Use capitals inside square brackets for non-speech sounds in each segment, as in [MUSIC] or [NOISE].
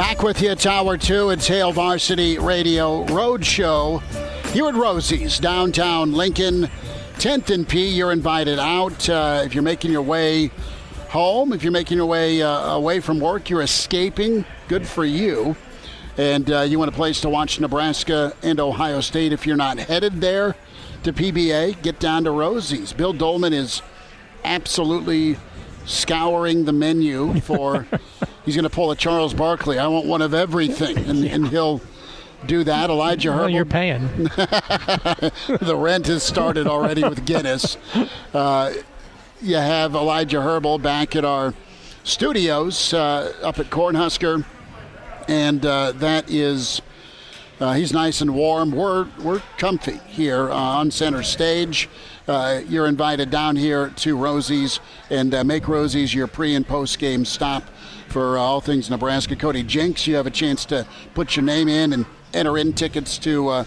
Back with you, Tower 2. It's Hail Varsity Radio Road Show here at Rosie's, downtown Lincoln. 10th and P, you're invited out. Uh, if you're making your way home, if you're making your way uh, away from work, you're escaping, good for you. And uh, you want a place to watch Nebraska and Ohio State. If you're not headed there to PBA, get down to Rosie's. Bill Dolman is absolutely scouring the menu for. [LAUGHS] he's going to pull a Charles Barkley. I want one of everything, and, and he'll do that. Elijah Well, Herbal. you're paying. [LAUGHS] the rent has started already with Guinness. Uh, you have Elijah Herbal back at our studios uh, up at Cornhusker, and uh, that is. Uh, he's nice and warm. We're we're comfy here uh, on center stage. Uh, you're invited down here to Rosie's and uh, make Rosie's your pre and post game stop for uh, all things Nebraska. Cody Jinks, you have a chance to put your name in and enter in tickets to uh,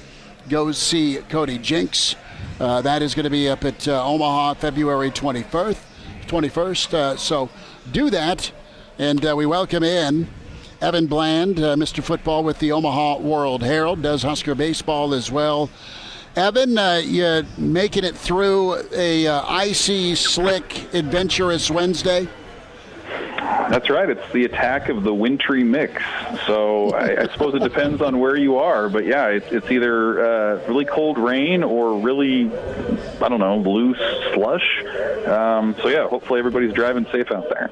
go see Cody Jinks. Uh, that is going to be up at uh, Omaha February 21st. 21st. Uh, so do that, and we welcome in Evan Bland, Mr. Football with the Omaha World Herald, does Husker baseball as well. Evan, uh, you making it through a uh, icy, slick, adventurous Wednesday. That's right. It's the attack of the wintry mix. So I, I suppose it depends on where you are, but yeah, it's, it's either uh, really cold rain or really, I don't know, loose slush. Um, so yeah, hopefully everybody's driving safe out there.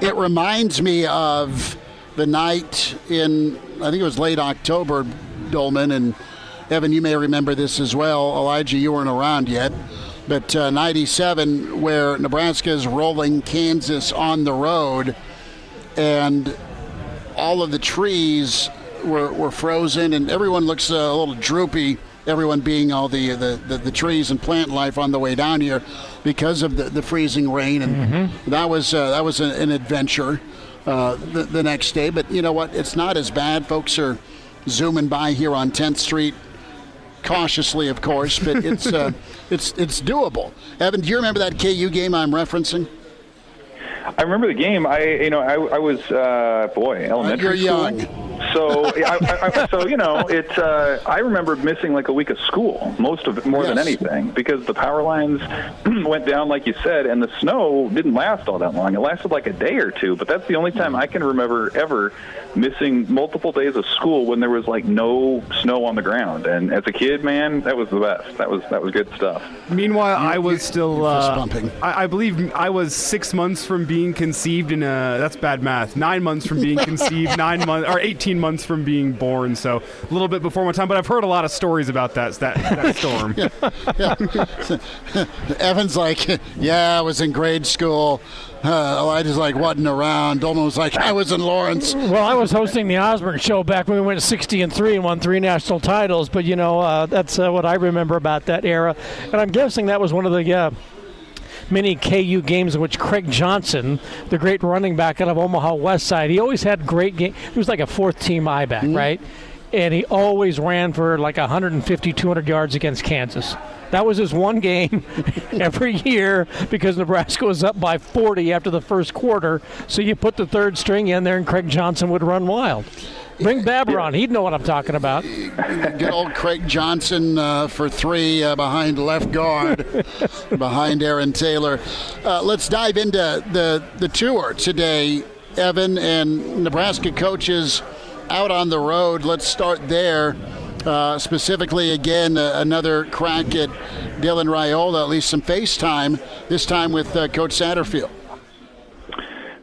It reminds me of the night in, I think it was late October, Dolman, and Evan, you may remember this as well. Elijah, you weren't around yet. But uh, 97, where Nebraska is rolling Kansas on the road, and all of the trees were, were frozen, and everyone looks uh, a little droopy. Everyone being all the, the, the, the trees and plant life on the way down here because of the, the freezing rain, and that was uh, that was an, an adventure uh, the, the next day. But you know what? It's not as bad. Folks are zooming by here on 10th Street cautiously, of course, but it's uh, [LAUGHS] it's it's doable. Evan, do you remember that KU game I'm referencing? I remember the game. I, you know, I, I was, uh, boy, elementary you're school. Young. So, I, I, I, so you know, it's. Uh, I remember missing like a week of school, most of it, more than anything, because the power lines [CLEARS THROAT] went down, like you said, and the snow didn't last all that long. It lasted like a day or two, but that's the only time I can remember ever missing multiple days of school when there was like no snow on the ground. And as a kid, man, that was the best. That was that was good stuff. Meanwhile, I was still. you're Uh. I, I believe I was six months from being conceived in a. That's bad math. Nine months from being [LAUGHS] conceived. nine months or eighteen months from being born. So a little bit before my time. But I've heard a lot of stories about that that, that [LAUGHS] storm. [LAUGHS] Evan's like, yeah, I was in grade school. Uh, Elijah's like, wasn't around. Dolman was like, I was in Lawrence. Well, I was hosting the Osborne show back when we went 60 and 3 and won three national titles, but you know, uh, that's uh, what I remember about that era. And I'm guessing that was one of the uh, many KU games in which Craig Johnson, the great running back out of Omaha West Side, he always had great game. He was like a fourth team I back, mm-hmm. right? And he always ran for like 150, 200 yards against Kansas. That was his one game [LAUGHS] every year because Nebraska was up by 40 after the first quarter. So you put the third string in there, and Craig Johnson would run wild. Bring Babber on; he'd know what I'm talking about. [LAUGHS] Good old Craig Johnson uh, for three uh, behind left guard, [LAUGHS] behind Aaron Taylor. Uh, let's dive into the, the tour today, Evan, and Nebraska coaches out on the road. Let's start there. Uh, specifically, again, uh, another crack at Dylan Raiola, at least some FaceTime, this time with uh, Coach Satterfield.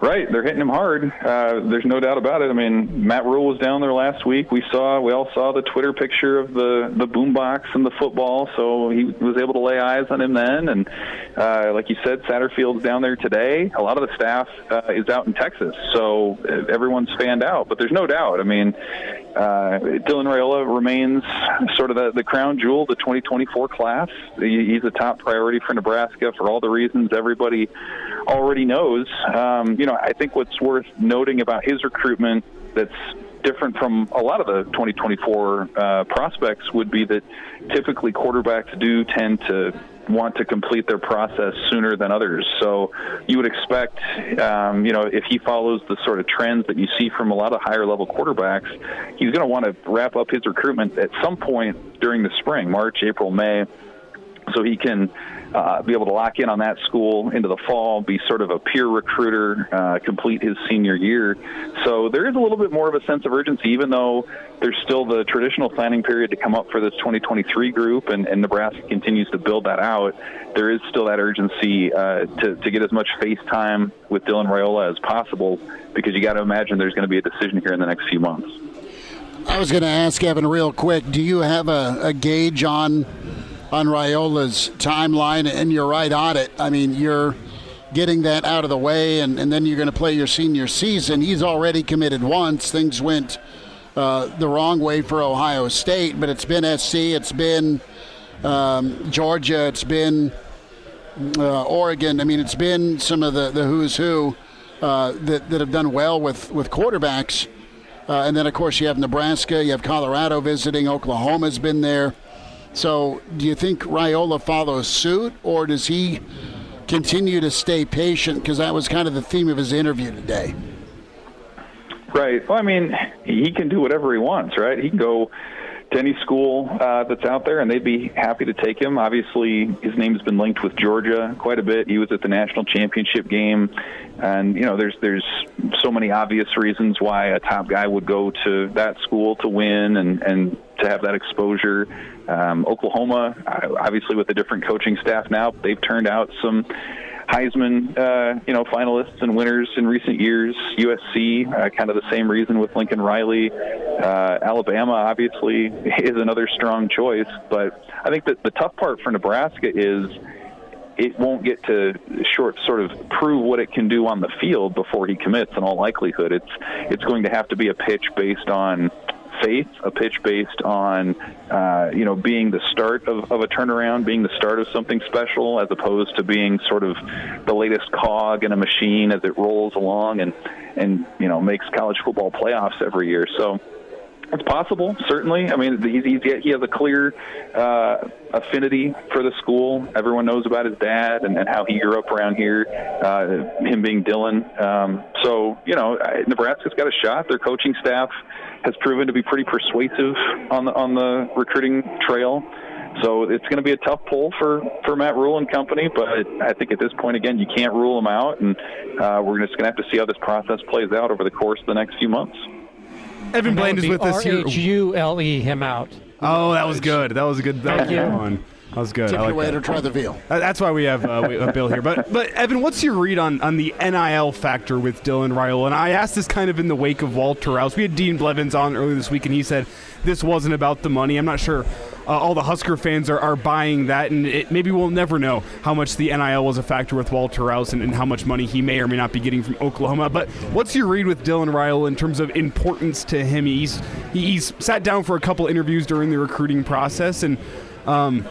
Right, they're hitting him hard. Uh, there's no doubt about it. I mean, Matt Rhule was down there last week. We saw, we all saw the Twitter picture of the the boombox and the football. So he was able to lay eyes on him then. And uh, like you said, Satterfield's down there today. A lot of the staff uh, is out in Texas, so everyone's fanned out. But there's no doubt. I mean, uh, Dylan Raiola remains sort of the, the crown jewel, the 2024 class. He's a top priority for Nebraska for all the reasons everybody already knows. Um, you know, I think what's worth noting about his recruitment that's different from a lot of the 2024 uh, prospects would be that typically quarterbacks do tend to want to complete their process sooner than others. So you would expect, um, you know, if he follows the sort of trends that you see from a lot of higher level quarterbacks, he's going to want to wrap up his recruitment at some point during the spring, March, April, May, so he can uh, be able to lock in on that school into the fall, be sort of a peer recruiter, uh, complete his senior year. So there is a little bit more of a sense of urgency, even though there's still the traditional planning period to come up for this 2023 group, and, and Nebraska continues to build that out. There is still that urgency uh, to, to get as much face time with Dylan Raiola as possible, because you got to imagine there's going to be a decision here in the next few months. I was going to ask Evan real quick. Do you have a, a gauge on on Raiola's timeline, and you're right on it. I mean, you're getting that out of the way, and, and then you're going to play your senior season. He's already committed once. Things went uh, the wrong way for Ohio State, but it's been SC, it's been um, Georgia, it's been uh, Oregon. I mean, it's been some of the, the who's who uh, that, that have done well with, with quarterbacks. Uh, and then, of course, you have Nebraska, you have Colorado visiting, Oklahoma's been there. So, do you think Raiola follows suit, or does he continue to stay patient? Because that was kind of the theme of his interview today. Right. Well, I mean, he can do whatever he wants, right? He can go to any school uh, that's out there, and they'd be happy to take him. Obviously, his name's been linked with Georgia quite a bit. He was at the national championship game, and you know, there's there's so many obvious reasons why a top guy would go to that school to win and and to have that exposure. Um, Oklahoma, uh, obviously with a different coaching staff now, they've turned out some Heisman, uh, you know, finalists and winners in recent years. USC, uh, kind of the same reason with Lincoln Riley. Uh, Alabama, obviously, [LAUGHS] is another strong choice. But I think that the tough part for Nebraska is it won't get to short sort of prove what it can do on the field before he commits. In all likelihood, it's it's going to have to be a pitch based on faith, a pitch based on uh, you know being the start of, of a turnaround, being the start of something special, as opposed to being sort of the latest cog in a machine as it rolls along and and you know makes college football playoffs every year. So. It's possible, certainly. I mean, he's, he's, he has a clear uh, affinity for the school. Everyone knows about his dad and, and how he grew up around here, uh, him being Dylan. Um, so, you know, Nebraska's got a shot. Their coaching staff has proven to be pretty persuasive on the on the recruiting trail. So it's going to be a tough pull for, for Matt Rhule and company, but I think at this point, again, you can't rule them out, and uh, we're just going to have to see how this process plays out over the course of the next few months. Evan Bland is with us here. R-H-U-L-E him out. Oh, that was good. That was a good. That Thank was you. a good one. That was good. Took I like your way that. to try the veal. That's why we have uh, we, uh, Bill here. But but Evan, what's your read on, on the NIL factor with Dylan Raiola? And I asked this kind of in the wake of Walter Rouse. We had Dean Blevins on earlier this week, and he said this wasn't about the money. I'm not sure uh, all the Husker fans are, are buying that, and it, maybe we'll never know how much the NIL was a factor with Walter Rouse and, and how much money he may or may not be getting from Oklahoma. But what's your read with Dylan Raiola in terms of importance to him? He's he's sat down for a couple interviews during the recruiting process, and um,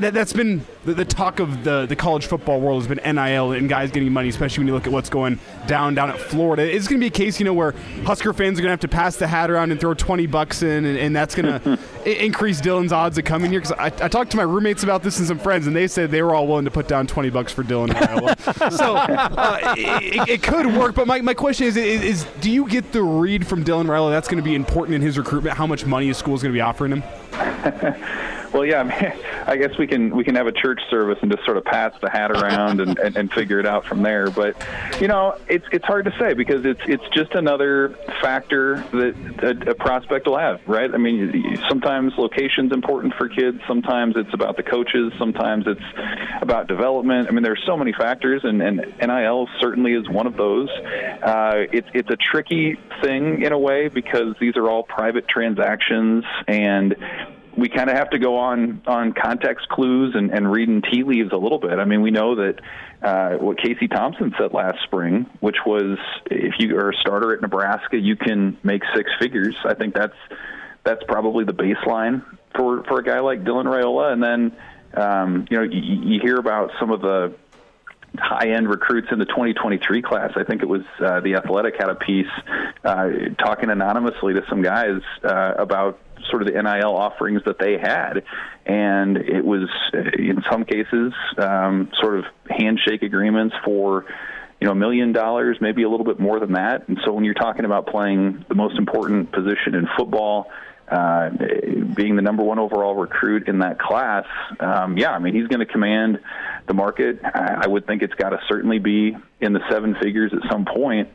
that, that's been the, the talk of the, the college football world has been NIL and guys getting money, especially when you look at what's going down down at Florida. It's going to be a case, you know, where Husker fans are going to have to pass the hat around and throw 20 bucks in, and, and that's going [LAUGHS] to increase Dylan's odds of coming here. Because I, I talked to my roommates about this and some friends, and they said they were all willing to put down 20 bucks for Dylan Iowa. [LAUGHS] so uh, it, it could work. But my, my question is, is, is, do you get the read from Dylan Raiola that's going to be important in his recruitment? How much money his school is going to be offering him? [LAUGHS] Well, yeah, [LAUGHS] I, mean, I guess we can we can have a church service and just sort of pass the hat around and, and, and figure it out from there. But you know, it's it's hard to say because it's it's just another factor that a, a prospect will have, right? I mean, sometimes location's important for kids. Sometimes it's about the coaches. Sometimes it's about development. I mean, there's so many factors, and, and NIL certainly is one of those. Uh, it's it's a tricky thing in a way because these are all private transactions and we kind of have to go on on context clues and, and reading tea leaves a little bit. I mean, we know that uh, what Casey Thompson said last spring, which was if you are a starter at Nebraska, you can make six figures. I think that's that's probably the baseline for for a guy like Dylan Raiola. And then um, you know you, you hear about some of the high end recruits in the 2023 class. I think it was uh, the Athletic had a piece uh, talking anonymously to some guys uh, about sort of the NIL offerings that they had, and it was uh, in some cases um, sort of handshake agreements for you know a million dollars, maybe a little bit more than that. And so when you're talking about playing the most important position in football. Uh, being the number one overall recruit in that class, um, yeah, I mean he's going to command the market. I, I would think it's got to certainly be in the seven figures at some point.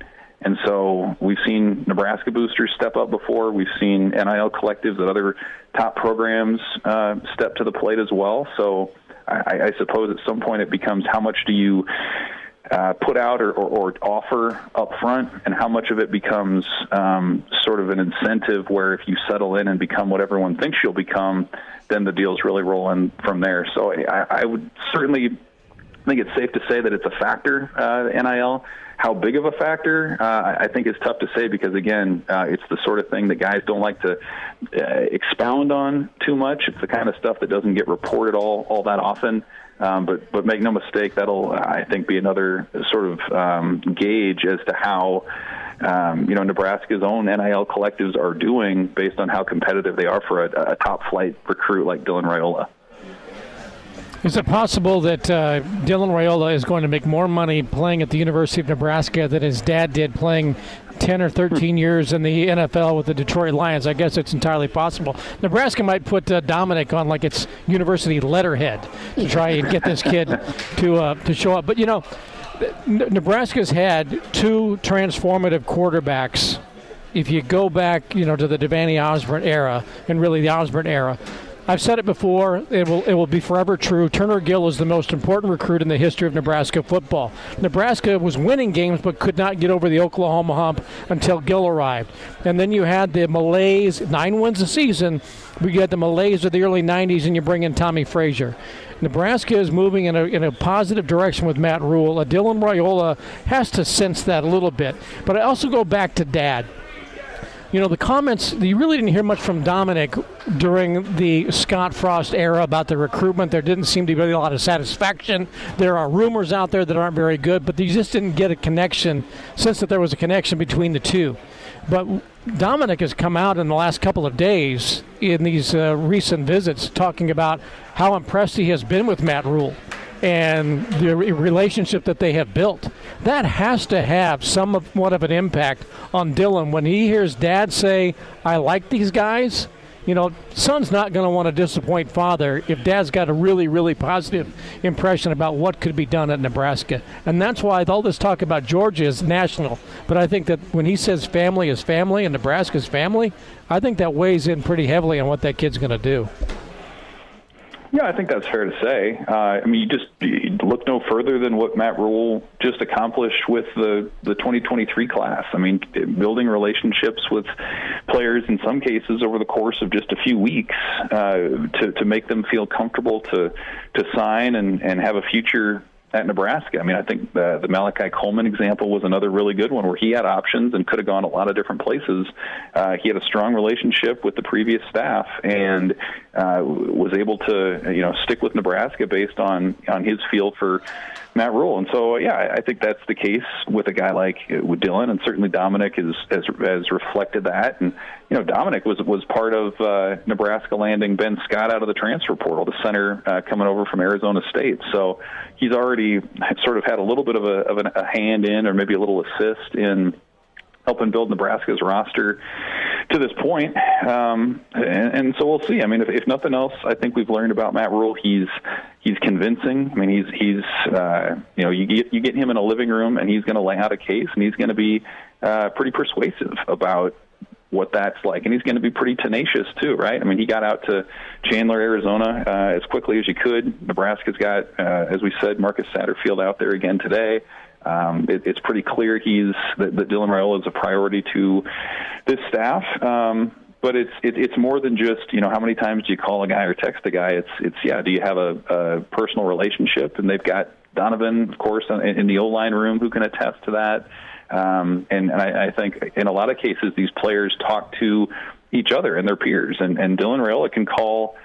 And so we've seen Nebraska boosters step up before. We've seen NIL collectives at other top programs uh, step to the plate as well. So I, I suppose at some point it becomes how much do you uh, put out or, or, or, offer up front, and how much of it becomes um, sort of an incentive where if you settle in and become what everyone thinks you'll become, then the deal's really rolling from there. So I, I would certainly think it's safe to say that it's a factor, uh, NIL. How big of a factor, uh, I think is tough to say because, again, uh, it's the sort of thing that guys don't like to uh, expound on too much. It's the kind of stuff that doesn't get reported all, all that often. Um, but but make no mistake, that'll I think be another sort of um, gauge as to how um, you know Nebraska's own NIL collectives are doing based on how competitive they are for a, a top flight recruit like Dylan Raiola. Is it possible that uh, Dylan Raiola is going to make more money playing at the University of Nebraska than his dad did playing 10 or 13 years in the NFL with the Detroit Lions? I guess it's entirely possible. Nebraska might put uh, Dominic on like its university letterhead to try and get this kid [LAUGHS] to uh, to show up. But you know, Nebraska's had two transformative quarterbacks. If you go back, you know, to the Devaney Osborne era and really the Osborne era, I've said it before. It will it will be forever true. Turner Gill is the most important recruit in the history of Nebraska football. Nebraska was winning games but could not get over the Oklahoma hump until Gill arrived. And then you had the malaise, nine wins a season. We had the malaise of the early 90s, and you bring in Tommie Frazier. Nebraska is moving in a, in a positive direction with Matt Rhule. Dylan Raiola has to sense that a little bit. But I also go back to Dad you know, the comments, you really didn't hear much from Dominic during the Scott Frost era about the recruitment. There didn't seem to be a lot of satisfaction. There are rumors out there that aren't very good, but you just didn't get a connection, sense that there was a connection between the two. But Dominic has come out in the last couple of days in these uh, recent visits talking about how impressed he has been with Matt Rhule and the relationship that they have built. That has to have somewhat of an impact on Dylan when he hears dad say, I like these guys. You know, son's not going to want to disappoint father if dad's got a really, really positive impression about what could be done at Nebraska. And that's why all this talk about Georgia is national. But I think that when he says family is family and Nebraska's family, I think that weighs in pretty heavily on what that kid's going to do. Yeah, I think that's fair to say. Uh, I mean, you just look no further than what Matt Rhule just accomplished with the the 2023 class. I mean, building relationships with players in some cases over the course of just a few weeks uh, to to make them feel comfortable to to sign and and have a future at Nebraska. I mean, I think the, the Malachi Coleman example was another really good one where he had options and could have gone a lot of different places. Uh, he had a strong relationship with the previous staff and uh, was able to, you know, stick with Nebraska based on on his feel for Matt Rhule. And so, yeah, I think that's the case with a guy like uh, with Dylan, and certainly Dominic has has, has reflected that. And you know, Dominic was was part of uh, Nebraska landing Ben Scott out of the transfer portal, the center uh, coming over from Arizona State. So he's already sort of had a little bit of a, of a hand in, or maybe a little assist in helping build Nebraska's roster to this point. Um, and, and, so we'll see. I mean, if, if, nothing else, I think we've learned about Matt Rhule. He's he's convincing. I mean, he's he's uh, you know you get you get him in a living room and he's going to lay out a case and he's going to be uh, pretty persuasive about what that's like, and he's going to be pretty tenacious too, right? I mean, he got out to Chandler, Arizona, uh, as quickly as you could. Nebraska's got, uh, as we said, Marcus Satterfield out there again today. Um, it, it's pretty clear he's that, that Dylan Raiola is a priority to this staff. Um, but it's it, it's more than just you know how many times do you call a guy or text a guy. It's it's yeah, do you have a, a personal relationship? And they've got Donovan, of course, in, in the O line room who can attest to that. Um, and, and I, I think in a lot of cases these players talk to each other and their peers. And, and Dylan Raiola can call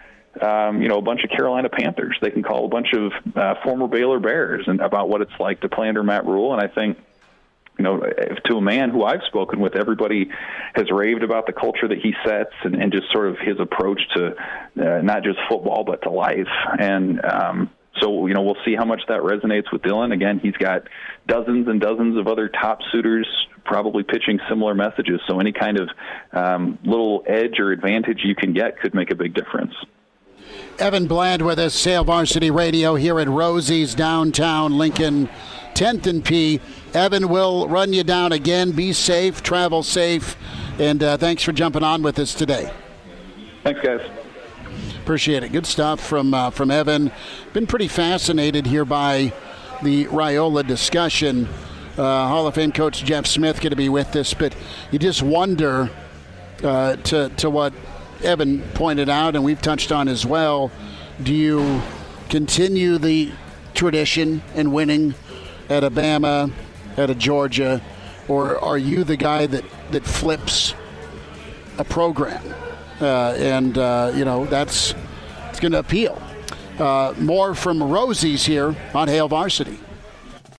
um, you know, a bunch of Carolina Panthers. They can call a bunch of uh, former Baylor Bears and about what it's like to play under Matt Rhule. And I think, you know, to a man who I've spoken with, everybody has raved about the culture that he sets and, and just sort of his approach to uh, not just football but to life. And um, so, you know, we'll see how much that resonates with Dylan. Again, he's got dozens and dozens of other top suitors probably pitching similar messages. So any kind of um, little edge or advantage you can get could make a big difference. Evan Bland with us, Hail Varsity Radio here at Rosie's downtown Lincoln, 10th and P. Evan will run you down again. Be safe, travel safe, and uh, thanks for jumping on with us today. Thanks, guys. Appreciate it. Good stuff from uh, from Evan. Been pretty fascinated here by the Raiola discussion. Uh, Hall of Fame coach Jeff Smith going to be with us, but you just wonder uh, to to what Evan pointed out, and we've touched on as well. Do you continue the tradition in winning at Alabama, at a Georgia, or are you the guy that, that flips a program? Uh, and, uh, you know, that's it's going to appeal. Uh, more from Rosie's here on Hail Varsity.